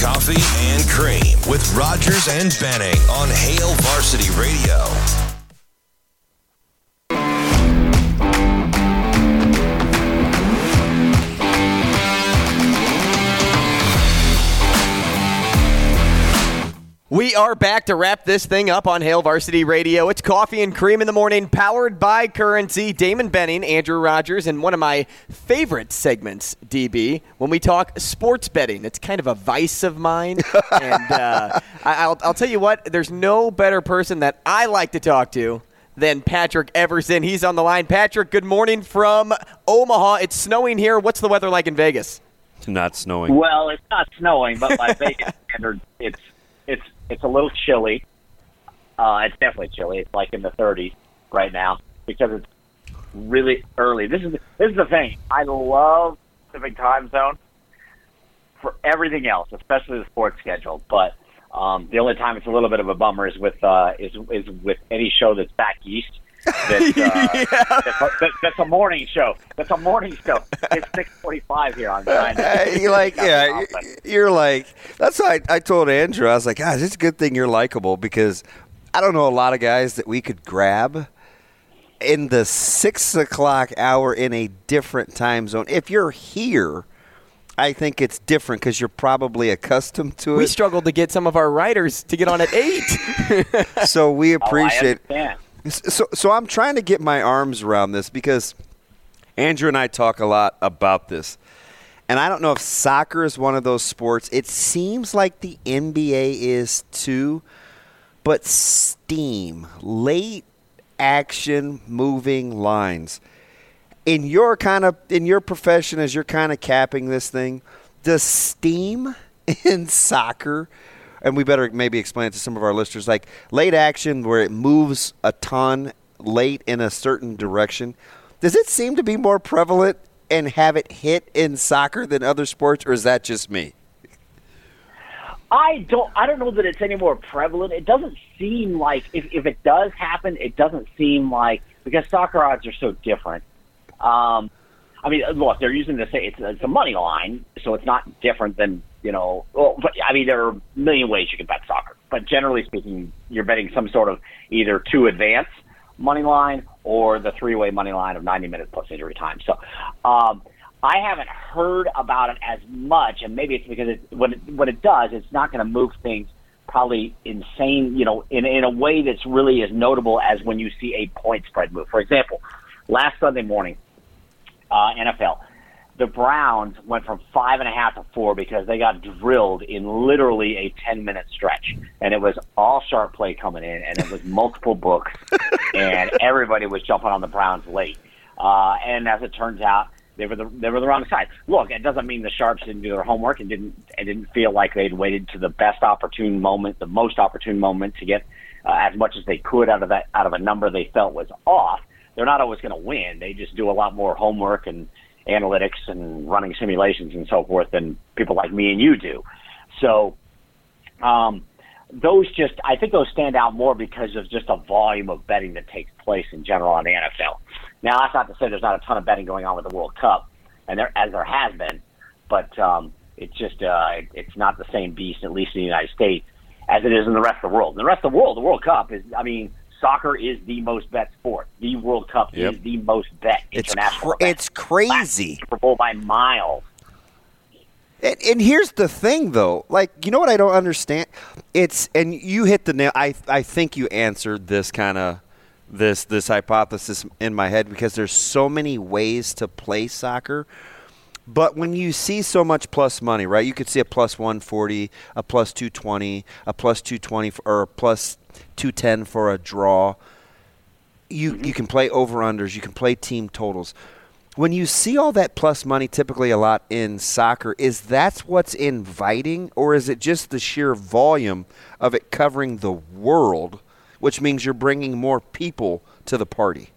Coffee and Cream with Rogers and Benning on Hail Varsity Radio. We are back to wrap this thing up on Hail Varsity Radio. It's coffee and cream in the morning, powered by Currency. Damon Benning, Andrew Rogers, and one of my favorite segments, DB, when we talk sports betting. It's kind of a vice of mine, and uh, I, will I'll tell you what. There's no better person that I like to talk to than Patrick Everson. He's on the line. Patrick, good morning from Omaha. It's snowing here. What's the weather like in Vegas? It's not snowing. Well, it's not snowing, but by Vegas standards, it's it's it's a little chilly. Uh, it's definitely chilly. It's like in the 30s right now because it's really early. This is this is the thing. I love Pacific time zone for everything else, especially the sports schedule. But um, the only time it's a little bit of a bummer is with uh, is is with any show that's back east that's, uh, yeah. that's, that's, a morning show. That's a morning show. It's six forty-five here on nine. you're like, yeah, you're like. That's why I, I told Andrew. I was like, guys, it's a good thing you're likable because I don't know a lot of guys that we could grab in the six o'clock hour in a different time zone. If you're here. I think it's different because you're probably accustomed to it. We struggled to get some of our writers to get on at eight. so we appreciate. Oh, so, so I'm trying to get my arms around this because Andrew and I talk a lot about this. And I don't know if soccer is one of those sports. It seems like the NBA is too, but steam, late action moving lines. In your kind of in your profession as you're kind of capping this thing, does steam in soccer and we better maybe explain it to some of our listeners like late action where it moves a ton late in a certain direction does it seem to be more prevalent and have it hit in soccer than other sports or is that just me I don't. I don't know that it's any more prevalent. It doesn't seem like if, if it does happen, it doesn't seem like because soccer odds are so different. Um, I mean, look, they're using the same. It's, it's a money line, so it's not different than you know, well, I mean, there are a million ways you can bet soccer, but generally speaking, you're betting some sort of either two advance money line or the three way money line of 90 minutes plus injury time. So, um, I haven't heard about it as much, and maybe it's because it, what it, what it does, it's not going to move things probably insane, you know, in in a way that's really as notable as when you see a point spread move. For example, last Sunday morning, uh, NFL the Browns went from five and a half to four because they got drilled in literally a 10 minute stretch. And it was all sharp play coming in, and it was multiple books, and everybody was jumping on the Browns late. Uh, and as it turns out, they were the they were the wrong side. Look, it doesn't mean the sharps didn't do their homework and didn't and didn't feel like they'd waited to the best opportune moment, the most opportune moment to get uh, as much as they could out of that out of a number they felt was off. They're not always going to win. They just do a lot more homework and analytics and running simulations and so forth than people like me and you do. So, um, those just, I think those stand out more because of just a volume of betting that takes place in general on the NFL. Now, that's not to say there's not a ton of betting going on with the World Cup, and there as there has been, but um, it's just uh, it, it's not the same beast, at least in the United States, as it is in the rest of the world. In the rest of the world, the World Cup is, I mean, soccer is the most bet sport. The World Cup yep. is the most bet international. It's, cr- it's crazy. Super Bowl by miles. And, and, here's the thing, though. Like, you know what I don't understand? It's and you hit the nail. I I think you answered this kind of this this hypothesis in my head because there's so many ways to play soccer. But when you see so much plus money, right? You could see a plus 140, a plus 220, a plus 220, or a plus 210 for a draw. you you can play over unders, you can play team totals. When you see all that plus money, typically a lot in soccer, is that's what's inviting, or is it just the sheer volume of it covering the world, which means you're bringing more people to the party?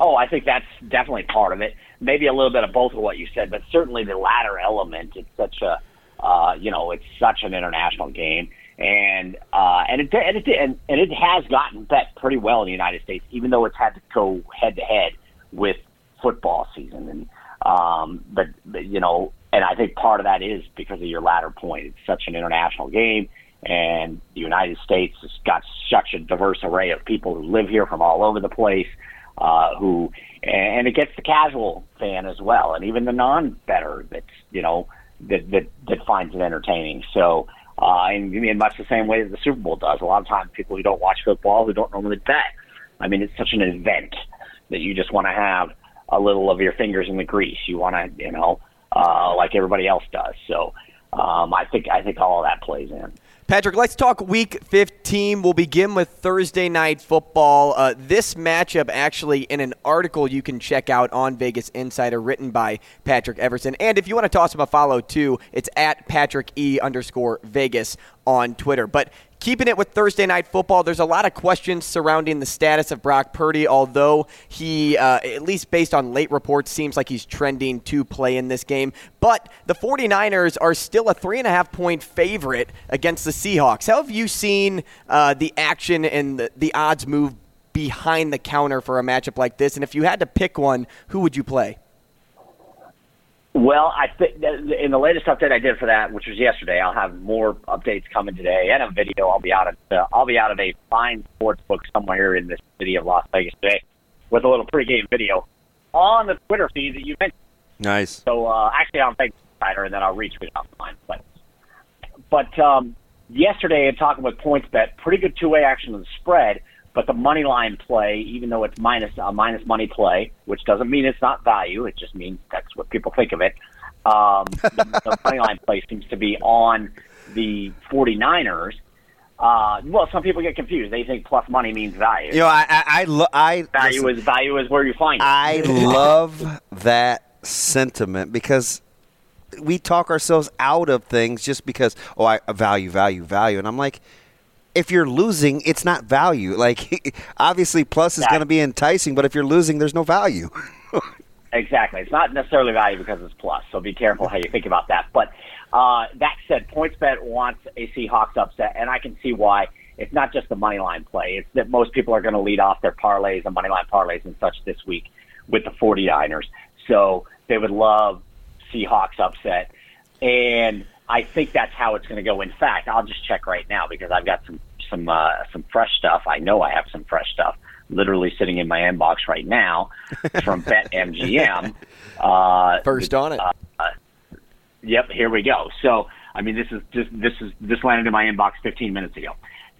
Oh, I think that's definitely part of it. Maybe a little bit of both of what you said, but certainly the latter element. It's such a, uh, you know, it's such an international game, and uh, and it and it and, and it has gotten bet pretty well in the United States, even though it's had to go head to head with football season. And um, but, but you know, and I think part of that is because of your latter point. It's such an international game, and the United States has got such a diverse array of people who live here from all over the place. Uh, who and it gets the casual fan as well, and even the non-bettor that's you know that that that finds it entertaining. So. Uh, in, in much the same way that the Super Bowl does. A lot of times, people who don't watch football, who don't normally bet, I mean, it's such an event that you just want to have a little of your fingers in the grease. You want to, you know, uh, like everybody else does. So um, I think I think all of that plays in. Patrick, let's talk week 15. We'll begin with Thursday night football. Uh, this matchup, actually, in an article you can check out on Vegas Insider written by Patrick Everson. And if you want to toss him a follow, too, it's at Patrick E underscore Vegas on Twitter. But Keeping it with Thursday night football, there's a lot of questions surrounding the status of Brock Purdy, although he, uh, at least based on late reports, seems like he's trending to play in this game. But the 49ers are still a three and a half point favorite against the Seahawks. How have you seen uh, the action and the, the odds move behind the counter for a matchup like this? And if you had to pick one, who would you play? Well, I think in the latest update I did for that, which was yesterday, I'll have more updates coming today and a video. I'll be out of uh, I'll be out of a fine sports book somewhere in the city of Las Vegas today with a little pregame video on the Twitter feed that you mentioned. Nice. So uh, actually, on Vegas Insider, and then I'll retweet it mine. But but um, yesterday, in talking with PointsBet, pretty good two way action on the spread. But the money line play, even though it's minus a minus money play, which doesn't mean it's not value, it just means that's what people think of it. Um, the, the money line play seems to be on the 49ers. Uh, well, some people get confused. They think plus money means value. You know, I I, I, lo- I value listen, is value is where you find it. I love that sentiment because we talk ourselves out of things just because oh I value value value and I'm like if you're losing, it's not value. Like obviously, plus is going to be enticing, but if you're losing, there's no value. exactly, it's not necessarily value because it's plus. So be careful how you think about that. But uh, that said, PointsBet wants a Seahawks upset, and I can see why. It's not just the money line play; it's that most people are going to lead off their parlays and money line parlays and such this week with the 49ers. So they would love Seahawks upset, and I think that's how it's going to go. In fact, I'll just check right now because I've got some some uh, some fresh stuff. I know I have some fresh stuff literally sitting in my inbox right now from BetMGM. Uh, First on it. Uh, yep, here we go. So, I mean, this is just this is this landed in my inbox 15 minutes ago.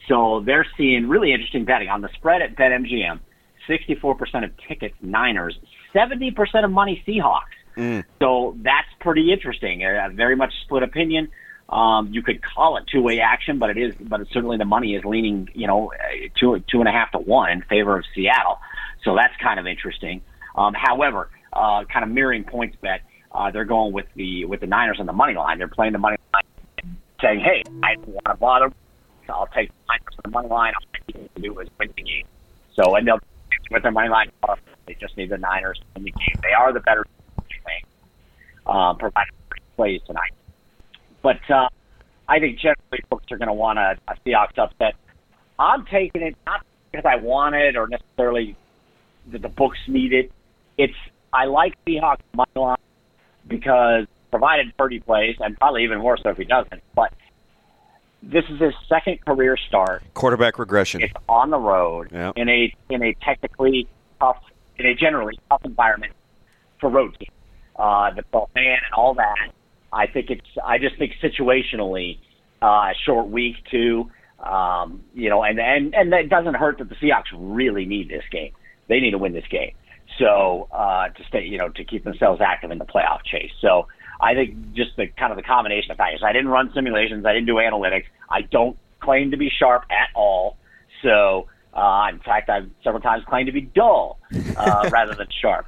So they're seeing really interesting betting on the spread at BetMGM. 64% of tickets Niners, 70% of money Seahawks. Mm. So that's pretty interesting. A very much split opinion. Um, you could call it two-way action, but it is, but certainly the money is leaning, you know, two two and a half to one in favor of Seattle. So that's kind of interesting. Um, however, uh, kind of mirroring PointsBet, uh, they're going with the with the Niners on the money line. They're playing the money line, saying, "Hey, I don't want to bother. So I'll take the Niners on the money line. All I need to do is win the game." So and they'll with their money line. They just need the Niners to win the game. They are the better thing, uh, provided plays tonight. But uh, I think generally folks are going to want a, a Seahawks upset. I'm taking it not because I want it or necessarily that the books need it. It's I like Seahawks money line because provided Purdy plays, and probably even more so if he doesn't. But this is his second career start. Quarterback regression. It's on the road yep. in a in a technically tough, in a generally tough environment for road teams. Uh, the fan and all that. I think it's. I just think situationally, uh, short week too. Um, you know, and and and that doesn't hurt that the Seahawks really need this game. They need to win this game. So uh, to stay, you know, to keep themselves active in the playoff chase. So I think just the kind of the combination of factors. I didn't run simulations. I didn't do analytics. I don't claim to be sharp at all. So Uh, in fact, I've several times claimed to be dull uh, rather than sharp.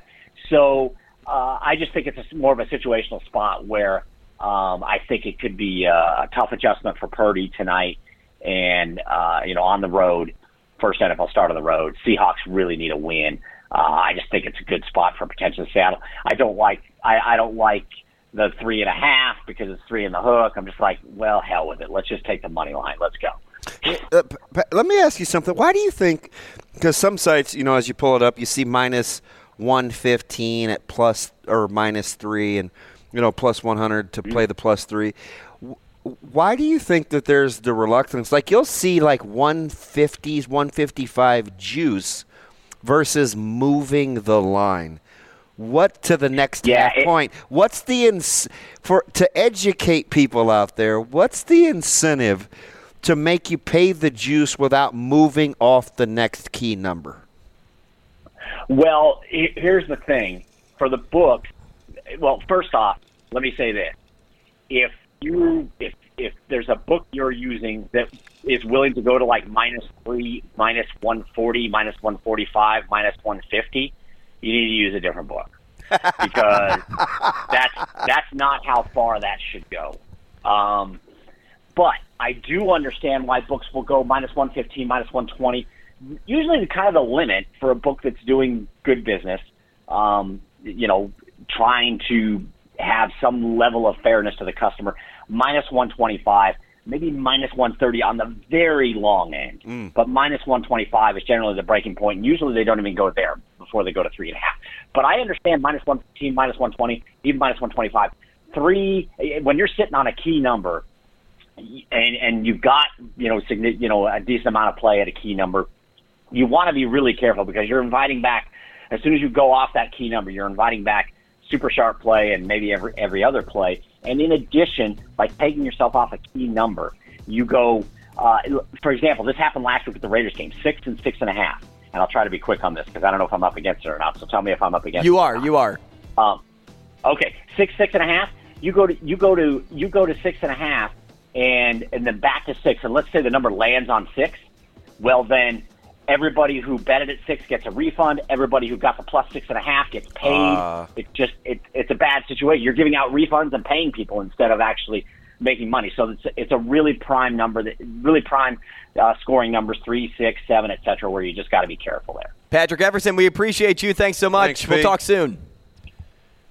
So uh, I just think it's a, more of a situational spot where um, I think it could be a, a tough adjustment for Purdy tonight, and uh, you know on the road, first NFL start of the road. Seahawks really need a win. Uh, I just think it's a good spot for potential Seattle. I don't like I, I don't like the three and a half because it's three in the hook. I'm just like, well, hell with it. Let's just take the money line. Let's go. Uh, let me ask you something. Why do you think? Because some sites, you know, as you pull it up, you see minus one fifteen at plus or minus three, and you know plus one hundred to play the plus three. Why do you think that there's the reluctance? Like you'll see like 150s, 155 juice versus moving the line. What to the next Yeah, it- point? What's the ins- for to educate people out there? What's the incentive to make you pay the juice without moving off the next key number? Well, here's the thing for the book. Well, first off, let me say this: if you if if there's a book you're using that is willing to go to like minus three, minus one forty, minus one forty five, minus one fifty, you need to use a different book because that's that's not how far that should go. Um, but I do understand why books will go minus 115, minus 120. Usually, the kind of the limit for a book that's doing good business, um, you know, trying to have some level of fairness to the customer, minus 125, maybe minus 130 on the very long end. But minus 125 is generally the breaking point. Usually, they don't even go there before they go to three and a half. But I understand minus 115, minus 120, even minus 125. Three, when you're sitting on a key number, and and you've got you know signi- you know a decent amount of play at a key number, you want to be really careful because you're inviting back as soon as you go off that key number, you're inviting back super sharp play and maybe every every other play. And in addition, by taking yourself off a key number, you go. Uh, for example, this happened last week with the Raiders game, six and six and a half. And I'll try to be quick on this because I don't know if I'm up against it or not. So tell me if I'm up against. You are, you are. Um, okay, six, six and a half. You go to you go to you go to six and a half, and and then back to six. And let's say the number lands on six. Well, then everybody who betted at six gets a refund. Everybody who got the plus six and a half gets paid. Ah. it's just it, it's a bad situation. You're giving out refunds and paying people instead of actually making money. So it's it's a really prime number that really prime uh, scoring numbers three, six, seven, etc. where you just got to be careful there. Patrick Everson, we appreciate you. Thanks so much. Thanks, we'll talk soon.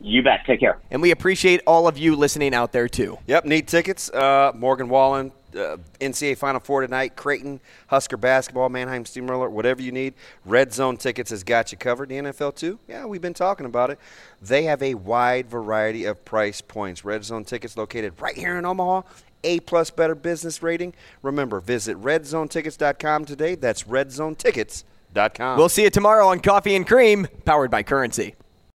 You bet. Take care. And we appreciate all of you listening out there, too. Yep, need tickets. Uh, Morgan Wallen, uh, NCAA Final Four tonight. Creighton, Husker basketball, Mannheim Steamroller, whatever you need. Red Zone Tickets has got you covered. The NFL too. Yeah, we've been talking about it. They have a wide variety of price points. Red Zone Tickets located right here in Omaha. A plus better business rating. Remember, visit redzonetickets.com today. That's redzonetickets.com. We'll see you tomorrow on Coffee and Cream, powered by Currency.